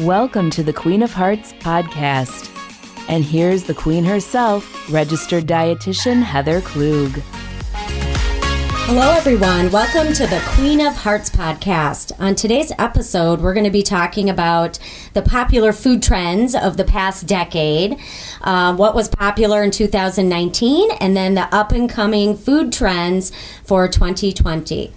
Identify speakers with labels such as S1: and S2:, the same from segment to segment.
S1: Welcome to the Queen of Hearts podcast. And here's the queen herself, registered dietitian Heather Klug.
S2: Hello, everyone. Welcome to the Queen of Hearts podcast. On today's episode, we're going to be talking about the popular food trends of the past decade, um, what was popular in 2019, and then the up and coming food trends for 2020.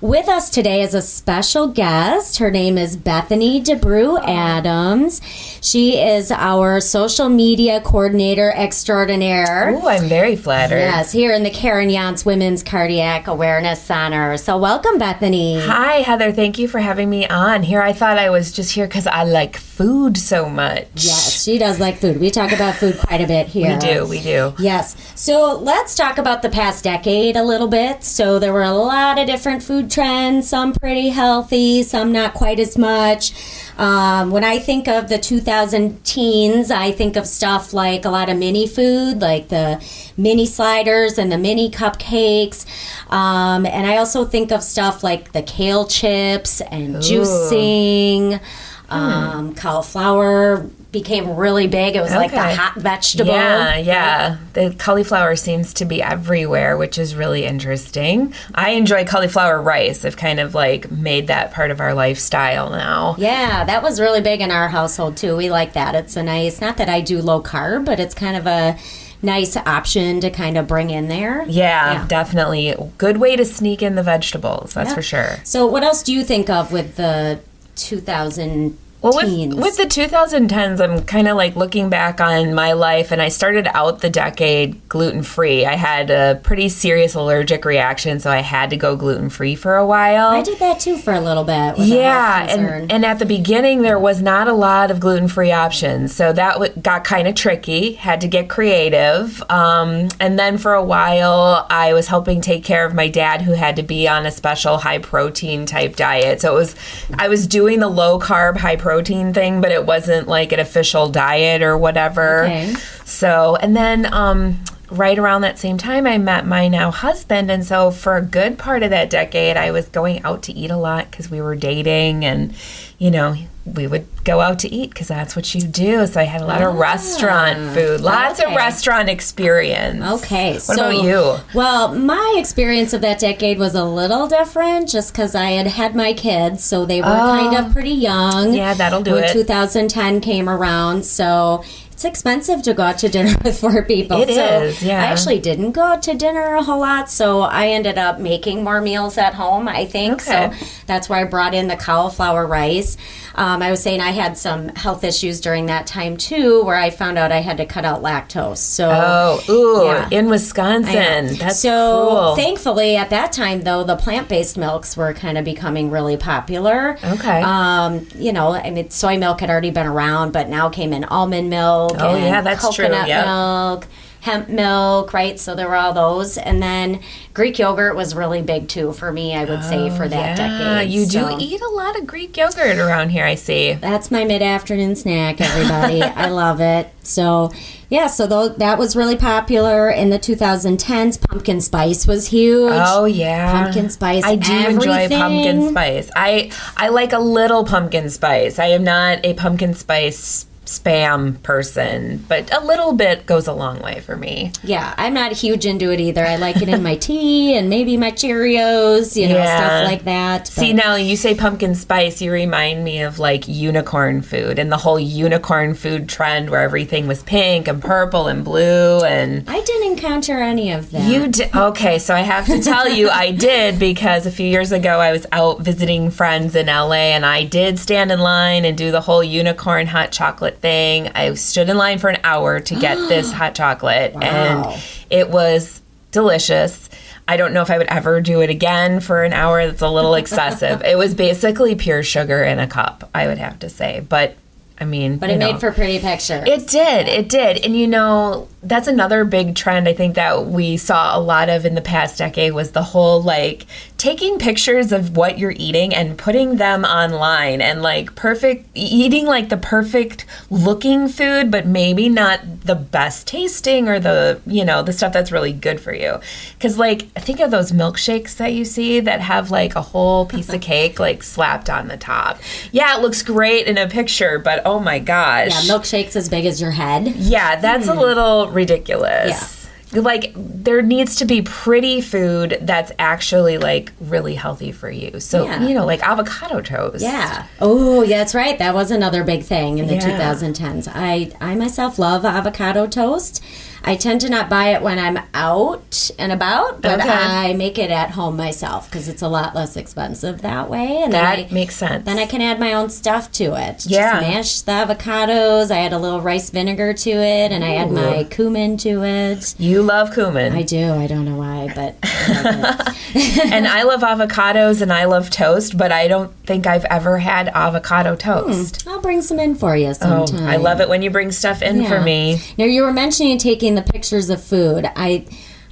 S2: With us today is a special guest. Her name is Bethany DeBrew Adams. She is our social media coordinator extraordinaire.
S3: Oh, I'm very flattered.
S2: Yes, here in the Karen Yontz Women's Cardiac Awareness Center. So, welcome, Bethany.
S3: Hi, Heather. Thank you for having me on here. I thought I was just here because I like food so much.
S2: Yes, she does like food. We talk about food quite a bit here.
S3: We do, we do.
S2: Yes. So, let's talk about the past decade a little bit. So, there were a lot of different food trends, some pretty healthy, some not quite as much. Um, when I think of the 2000 teens, I think of stuff like a lot of mini food, like the mini sliders and the mini cupcakes. Um, and I also think of stuff like the kale chips and juicing. Um, cauliflower became really big. It was like the hot vegetable.
S3: Yeah, yeah. The cauliflower seems to be everywhere, which is really interesting. I enjoy cauliflower rice. I've kind of like made that part of our lifestyle now.
S2: Yeah, that was really big in our household too. We like that. It's a nice, not that I do low carb, but it's kind of a nice option to kind of bring in there.
S3: Yeah,
S2: Yeah.
S3: definitely. Good way to sneak in the vegetables, that's
S2: Yeah.
S3: for sure.
S2: So, what else do you think of with the 2000
S3: Well, with,
S2: teens?
S3: with the 2010s, I'm kind of like looking back on my life, and I started out the decade gluten free. I had a pretty serious allergic reaction, so I had to go gluten free for a while.
S2: I did that too for a little bit.
S3: Yeah, and, and at the beginning, there was not a lot of gluten free options. So that w- got kind of tricky, had to get creative. Um, and then for a while, I was helping take care of my dad who had to be on a special high protein type diet. So it was, I was doing the low carb, high protein thing, but it wasn't like an official diet or whatever.
S2: Okay.
S3: So, and then um, right around that same time, I met my now husband. And so, for a good part of that decade, I was going out to eat a lot because we were dating and, you know, we would go out to eat because that's what you do. So, I had a lot of ah. restaurant food, lots of restaurant experience.
S2: Okay,
S3: What
S2: so
S3: about you?
S2: Well, my experience of that decade was a little different, just because I had had my kids, so they were oh. kind of pretty young.
S3: Oh. Yeah, that'll do
S2: when
S3: it.
S2: 2010 came around, so it's expensive to go out to dinner with four people.
S3: It
S2: so
S3: is, yeah.
S2: I actually didn't go out to dinner a whole lot, so I ended up making more meals at home. I think
S3: Okay.
S2: so. That's why I brought in the cauliflower rice. Um, I was saying I had some health issues during that time too, where I found out I had to cut out lactose. So
S3: Oh, ooh,
S2: Yeah.
S3: in Wisconsin. That's
S2: so
S3: cool.
S2: thankfully at that time though the plant-based milks were kind of becoming really popular
S3: Okay.
S2: um you know i mean soy milk had already been around but now came in almond milk
S3: Oh,
S2: and
S3: yeah, that's true,
S2: coconut
S3: yep.
S2: milk hemp milk right? So there were all those. And then greek yogurt was really big too for me i would say for oh, that
S3: Oh, yeah,
S2: decade
S3: you do eat a lot of Greek yogurt around here, I see.
S2: that's my mid-afternoon snack everybody. I love it. So yeah so tho- that was really popular in the 2010s pumpkin spice was huge.
S3: Oh yeah,
S2: Pumpkin spice,
S3: I do enjoy pumpkin spice. I I like a little pumpkin spice. I am not a pumpkin spice spam person, but a little bit goes a long way for me.
S2: Yeah, I'm not huge into it either. I like it in my tea and maybe my Cheerios, you know,
S3: Yeah.
S2: stuff like that.
S3: See,
S2: but-
S3: now you say pumpkin spice, you remind me of like unicorn food and the whole unicorn food trend where everything was pink and purple and blue and
S2: I didn't encounter any of that.
S3: You did okay, so I have to tell you, I did because a few years ago I was out visiting friends in LA, and I did stand in line and do the whole unicorn hot chocolate thing. I stood in line for an hour to get this hot chocolate,
S2: Wow.
S3: and it was delicious. I don't know if I would ever do it again for an hour. That's a little excessive. it was basically pure sugar in a cup, I would have to say, but. I mean,
S2: but it
S3: know.
S2: made for pretty pictures.
S3: It did. It did. And you know, that's another big trend I think that we saw a lot of in the past decade was the whole like taking pictures of what you're eating and putting them online and like perfect eating like the perfect looking food but maybe not the best tasting or the you know the stuff that's really good for you. Because like think of those milkshakes that you see that have like a whole piece of cake like slapped on the top. Yeah it looks great in a picture but oh my gosh.
S2: Yeah, milkshakes as big as your head.
S3: yeah, that's a hmm. little ridiculous. Like there needs to be pretty food that's actually like really healthy for you. So,
S2: Yeah.
S3: you know, like avocado toast.
S2: Yeah. Oh, yeah, that's right. That was another big thing in the
S3: Yeah.
S2: 2010s. I I myself love avocado toast. I tend to not buy it when I'm out and about, but
S3: Okay.
S2: I make it at home myself because it's a lot less expensive that way. And
S3: That
S2: I,
S3: makes sense.
S2: then I can add my own stuff to it.
S3: Yeah.
S2: Just mash the avocados. I add a little rice vinegar to it, and I add my cumin to it.
S3: you love cumin.
S2: I do. I don't know why, but I
S3: and I love avocados and I love toast, but I don't think I've ever had avocado hmm. toast.
S2: I'll bring some in for you
S3: Oh. I love it when you bring stuff in for me.
S2: Now you were mentioning taking the pictures of food. I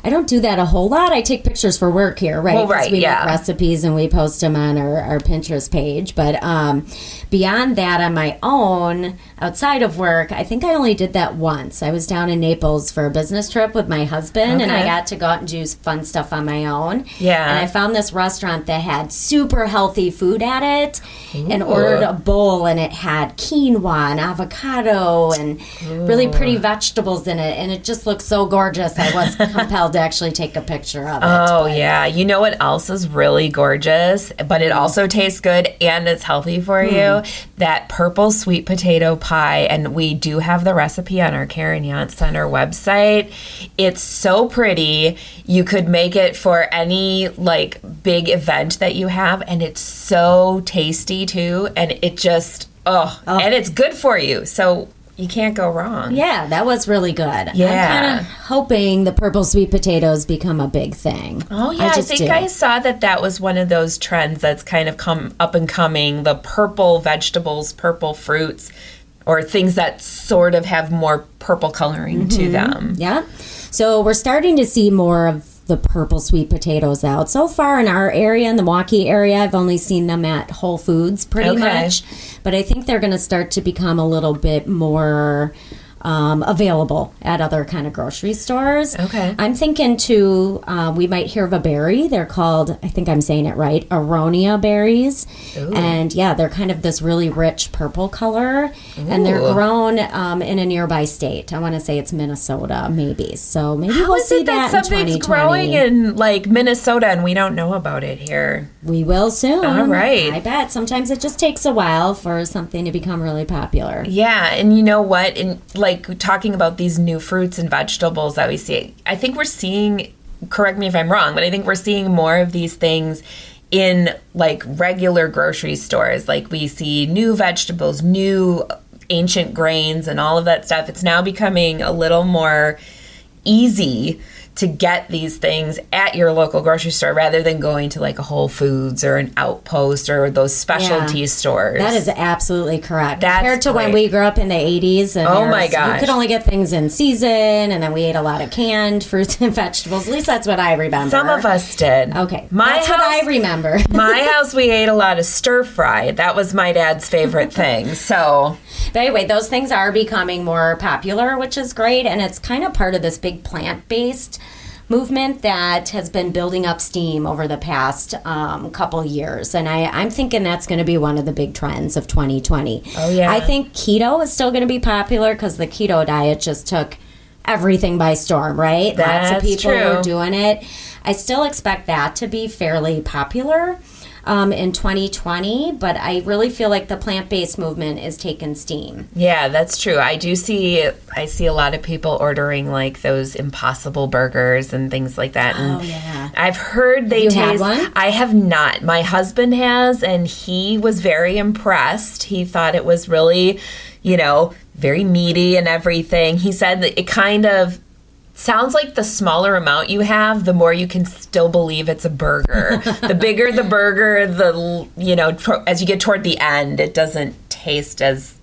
S2: I don't do that a whole lot. I take pictures for work here, right?
S3: Well, right,
S2: we
S3: yeah.
S2: make recipes and we post them on our, our Pinterest page. But um, beyond that, on my own, outside of work, I think I only did that once. I was down in Naples for a business trip with my husband, and I
S3: Okay.
S2: got to go out and do fun stuff on my own.
S3: Yeah.
S2: And I found this restaurant that had super healthy food at it, and ordered a bowl, and it had quinoa and avocado and really pretty vegetables in it, and it just looked so gorgeous. I was compelled to actually take a picture of it.
S3: Oh
S2: but-
S3: yeah, you know what else is really gorgeous, but it also tastes good and it's healthy for hmm. you? That purple sweet potato pie, and we do have the recipe on our Karen Yontz Center website. It's so pretty. You could make it for any like big event that you have, and it's so tasty too, and it just oh, oh. and it's good for you, so you can't go wrong.
S2: Yeah, that was really good.
S3: Yeah.
S2: I'm kind of hoping the purple sweet potatoes become a big thing.
S3: Oh yeah, I,
S2: just
S3: think
S2: do.
S3: I saw that that was one of those trends that's kind of come up and coming. The purple vegetables, purple fruits, or things that sort of have more purple coloring to mm-hmm. them.
S2: Yeah. So we're starting to see more of the purple sweet potatoes out. So far in our area, in the Milwaukee area, I've only seen them at Whole Foods pretty
S3: Okay.
S2: much. But I think they're going to start to become a little bit more um, available at other kind of grocery stores.
S3: Okay.
S2: I'm thinking too, uh, we might hear of a berry. They're called, I think I'm saying it right, aronia berries. Ooh. And yeah, they're kind of this really rich purple color. And they're grown um, in a nearby state. I want to say it's Minnesota, maybe. So maybe
S3: How
S2: we'll
S3: is
S2: see
S3: it that
S2: that
S3: something's
S2: 2020.
S3: growing in like Minnesota and we don't know about it here?
S2: we will soon.
S3: All right.
S2: I bet. Sometimes it just takes a while for something to become really popular.
S3: Yeah, and you know what? In like talking about these new fruits and vegetables that we see, I think we're seeing. Correct me if I'm wrong, but I think we're seeing more of these things in like regular grocery stores. Like we see new vegetables, new ancient grains, and all of that stuff. It's now becoming a little more easy to get these things at your local grocery store rather than going to like a Whole Foods or an Outpost or those specialty
S2: Yeah.
S3: stores.
S2: That is absolutely correct.
S3: That's
S2: Compared to when we grew up in the 80s. And
S3: Oh my gosh.
S2: You could only get things in season, and then we ate a lot of canned fruits and vegetables. At least that's what I remember.
S3: Some of us did.
S2: Okay.
S3: My
S2: that's
S3: house,
S2: what I remember.
S3: my house, we ate a lot of stir fry. That was my dad's favorite thing. So,
S2: But anyway, those things are becoming more popular, which is great, and it's kind of part of this big plant-based movement that has been building up steam over the past um, couple years, and I, I'm thinking that's going to be one of the big trends of 2020.
S3: Oh, yeah.
S2: I think keto is still going to be popular because the keto diet just took everything by storm, right?
S3: That's Lots
S2: of people
S3: true.
S2: were doing it. I still expect that to be fairly popular. Um, in 2020, but I really feel like the plant-based movement is taking steam.
S3: yeah, that's true. I do see I see a lot of people ordering like those impossible burgers and things like that. And
S2: Oh, yeah.
S3: I've heard they
S2: you had
S3: taste
S2: one?
S3: I have not. My husband has and he was very impressed. He thought it was really, you know, very meaty and everything. He said that it kind of Sounds like the smaller amount you have, the more you can still believe it's a burger. the bigger the burger, the you know, as you get toward the end, it doesn't taste as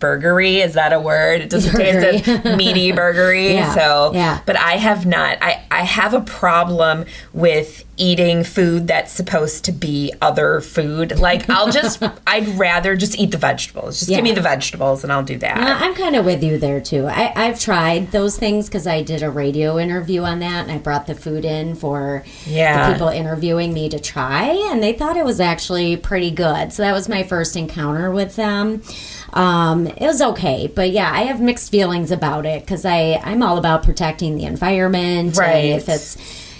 S3: burgery. Is that a word? It doesn't taste as meaty burgery.
S2: Yeah,
S3: So,
S2: yeah.
S3: but I have not. I I have a problem with eating food that's supposed to be other food. Like I'll just I'd rather just eat the vegetables. Just
S2: Yeah.
S3: give me the vegetables and I'll do that.
S2: I'm kind of with you there too. I, I've tried those things because I did a radio interview on that, and I brought the food in for
S3: Yeah.
S2: the people interviewing me to try, and they thought it was actually pretty good. So that was my first encounter with them. Um, it was okay, but yeah, I have mixed feelings about it because I I'm all about protecting the environment.
S3: Right.
S2: And if it's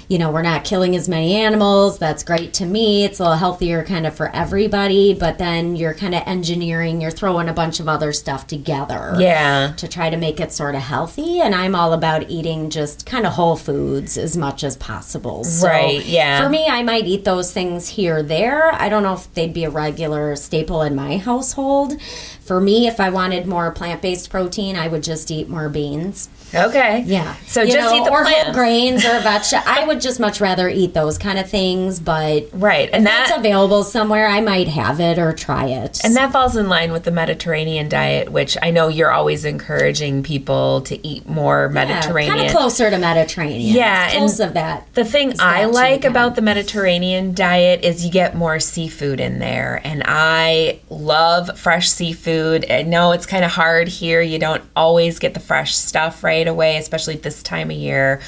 S2: you know, we're not killing as many animals. That's great to me. It's a little healthier kind of for everybody, but then you're kind of engineering, you're throwing a bunch of other stuff together
S3: yeah.
S2: to try to make it sort of healthy. And I'm all about eating just kind of whole foods as much as possible. So
S3: Right, yeah.
S2: For me, I might eat those things here there. I don't know if they'd be a regular staple in my household. For me, if I wanted more plant based protein, I would just eat more beans.
S3: Okay.
S2: Yeah.
S3: So
S2: You
S3: just
S2: know,
S3: eat the
S2: or
S3: plants.
S2: whole grains or veg. I would just much rather eat those kind of things, but
S3: Right. And
S2: if it's
S3: that
S2: available somewhere, I might have it or try it.
S3: and that falls in line with the Mediterranean diet, which I know you're always encouraging people to eat more Mediterranean.
S2: kind of closer to Mediterranean.
S3: Yeah,
S2: It's
S3: and
S2: of that.
S3: The thing I like
S2: too,
S3: about the Mediterranean diet is you get more seafood in there. And I love fresh seafood. I know it's kind of hard here. You don't always get the fresh stuff right away, especially this time of year.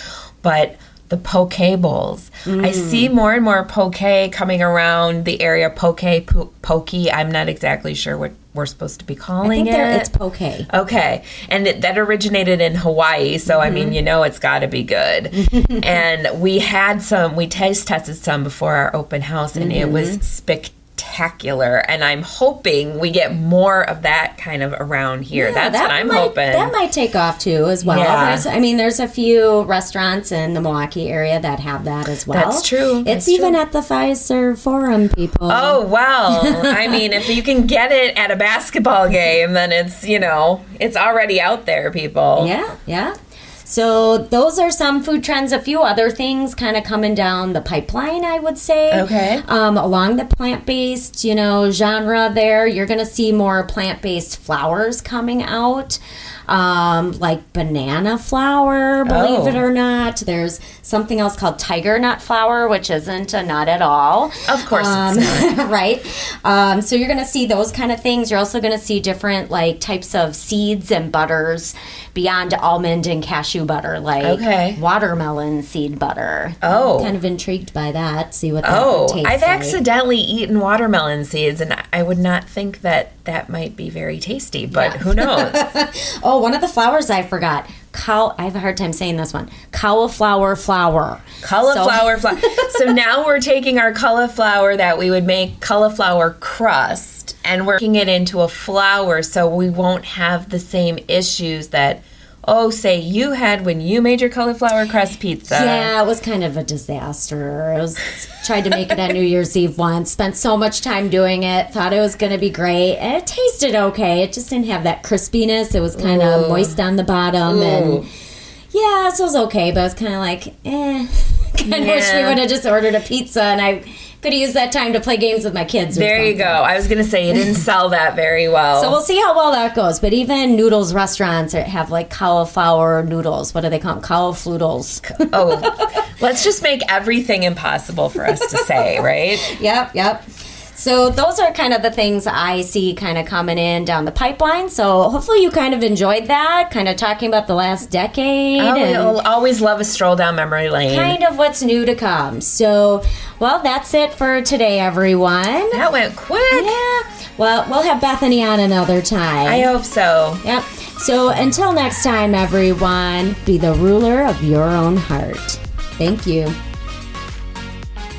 S3: But the poke bowls.
S2: Mm.
S3: I see more and more poke coming around the area. Poke, po- poke. I'm not exactly sure what we're supposed to be
S2: I
S3: calling
S2: think
S3: it.
S2: it's poke.
S3: Okay. And it, that originated in Hawaii. So, I
S2: Mm-hmm.
S3: mean, you know, it's got to be good. and we had some, we taste tested some before our open house, and it was
S2: Mm-hmm.
S3: Spectacular. And I'm hoping we get more of that kind of around here. That's
S2: that
S3: what I'm
S2: might,
S3: hoping.
S2: That might take off too, as well.
S3: Yeah.
S2: There's, I mean, there's a few restaurants in the Milwaukee area that have that as well.
S3: That's true.
S2: It's
S3: That's
S2: even
S3: true.
S2: at the Fiserv Forum, people.
S3: Oh, well, I mean, if you can get it at a basketball game, then it's, you know, it's already out there, people.
S2: Yeah, yeah. So those are some food trends. A few other things kind of coming down the pipeline, I would say.
S3: Okay.
S2: Um, along the plant-based, you know, genre, there you're going to see more plant-based flours coming out. Um, like banana flour, believe
S3: Oh.
S2: it or not. There's something else called tiger nut flour, which isn't a nut at all.
S3: Of course
S2: Um, right? Um, so you're going to see those kind of things. You're also going to see different like types of seeds and butters beyond almond and cashew butter, like
S3: Okay.
S2: watermelon seed butter.
S3: Oh.
S2: I'm kind of intrigued by that. See what that
S3: Oh,
S2: would taste
S3: I've
S2: like.
S3: accidentally eaten watermelon seeds, and I would not think that that might be very tasty, but who knows?
S2: Oh, one of the flowers I forgot. Cow. I have a hard time saying this one. Cauliflower flower.
S3: cauliflower flour. So now we're taking our cauliflower that we would make cauliflower crust and working it into a flour so we won't have the same issues that, oh, say you had when you made your cauliflower crust pizza.
S2: Yeah, it was kind of a disaster. I was tried to make it on New Year's Eve once. Spent so much time doing it. Thought it was going to be great, and it tasted okay. It just didn't have that crispiness. It was kind of moist on the bottom, and yeah, so it was okay. But I was kind of like, eh. kind of wish we would have just ordered a pizza, and I could have used that time to play games with my kids.
S3: There you go. I was going to say you didn't sell that very well.
S2: So we'll see how well that goes. But even noodles restaurants have like cauliflower noodles. What do they call them? Caulifloodles.
S3: oh, let's just make everything impossible for us to say, right?
S2: Yep, yep. So those are kind of the things I see kind of coming in down the pipeline. So hopefully you kind of enjoyed that, kind of talking about the last decade
S3: Oh, always love a stroll down memory lane.
S2: kind of what's new to come. So, well, that's it for today, everyone.
S3: that went quick.
S2: Yeah. Well, we'll have Bethany on another time.
S3: I hope so.
S2: Yep. So until next time, everyone, be the ruler of your own heart. Thank you.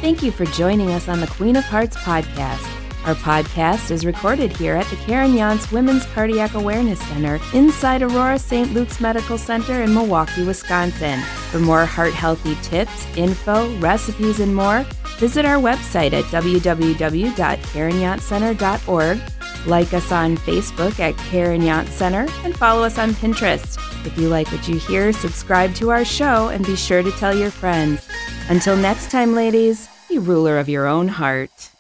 S1: Thank you for joining us on the Queen of Hearts podcast. Our podcast is recorded here at the Karen Yontz Women's Cardiac Awareness Center inside Aurora St. Luke's Medical Center in Milwaukee, Wisconsin. For more heart healthy tips, info, recipes, and more, visit our website at www.karenyontzcenter.org. Like us on Facebook at Karen Yontz Center and follow us on Pinterest. If you like what you hear, subscribe to our show and be sure to tell your friends. Until next time, ladies, ruler of your own heart.